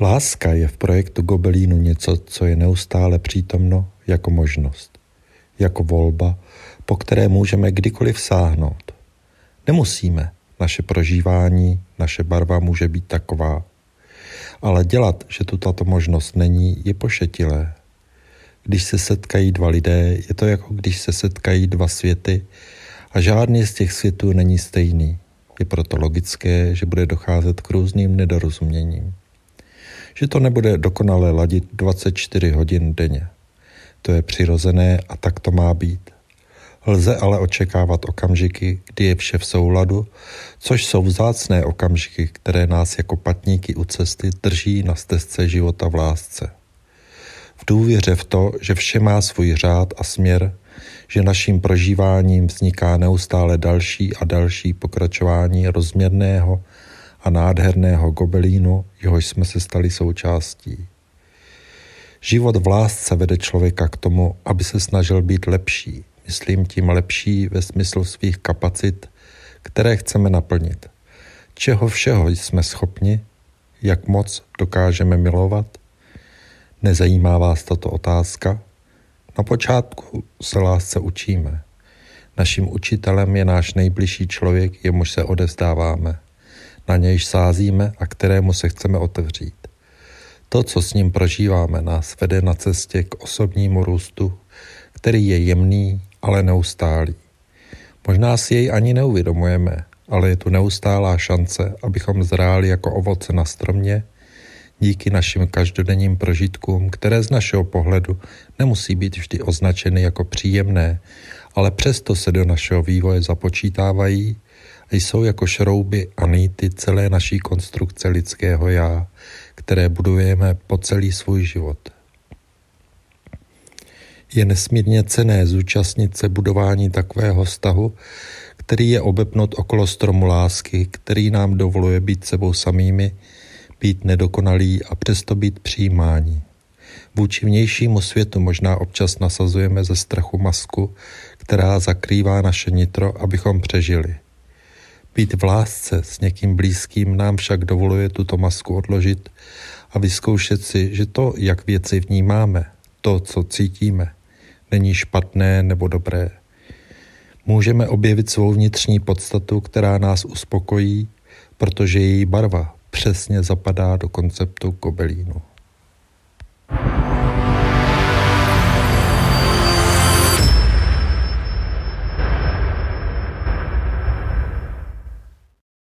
Láska je v projektu Gobelínu něco, co je neustále přítomno jako možnost, jako volba, po které můžeme kdykoliv sáhnout. Nemusíme, naše prožívání, naše barva může být taková. Ale dělat, že tu tato možnost není, je pošetilé. Když se setkají dva lidé, je to jako když se setkají dva světy a žádný z těch světů není stejný. Je proto logické, že bude docházet k různým nedorozuměním. Že to nebude dokonale ladit 24 hodin denně. To je přirozené a tak to má být. Lze ale očekávat okamžiky, kdy je vše v souladu, což jsou vzácné okamžiky, které nás jako patníky u cesty drží na stezce života v lásce. V důvěře v to, že vše má svůj řád a směr, že naším prožíváním vzniká neustále další a další pokračování rozměrného a nádherného gobelínu, jehož jsme se stali součástí. Život v lásce vede člověka k tomu, aby se snažil být lepší, myslím tím lepší ve smyslu svých kapacit, které chceme naplnit. Čeho všeho jsme schopni, jak moc dokážeme milovat? Nezajímá vás tato otázka? Na počátku se lásce učíme. Naším učitelem je náš nejbližší člověk, jemuž se odezdáváme, na nějž sázíme a kterému se chceme otevřít. To, co s ním prožíváme, nás vede na cestě k osobnímu růstu, který je jemný, ale neustálý. Možná si jej ani neuvědomujeme, ale je tu neustálá šance, abychom zráli jako ovoce na stromě, díky našim každodenním prožitkům, které z našeho pohledu nemusí být vždy označeny jako příjemné, ale přesto se do našeho vývoje započítávají jsou jako šrouby a nýty celé naší konstrukce lidského já, které budujeme po celý svůj život. Je nesmírně cené zúčastnit se budování takového vztahu, který je obepnut okolo stromu lásky, který nám dovoluje být sebou samými, být nedokonalý a přesto být přijímání. Vůči vnějšímu světu možná občas nasazujeme ze strachu masku, která zakrývá naše nitro, abychom přežili. Být v lásce s někým blízkým nám však dovoluje tuto masku odložit a vyzkoušet si, že to, jak věci vnímáme, to, co cítíme, není špatné nebo dobré. Můžeme objevit svou vnitřní podstatu, která nás uspokojí, protože její barva přesně zapadá do konceptu kobelínu.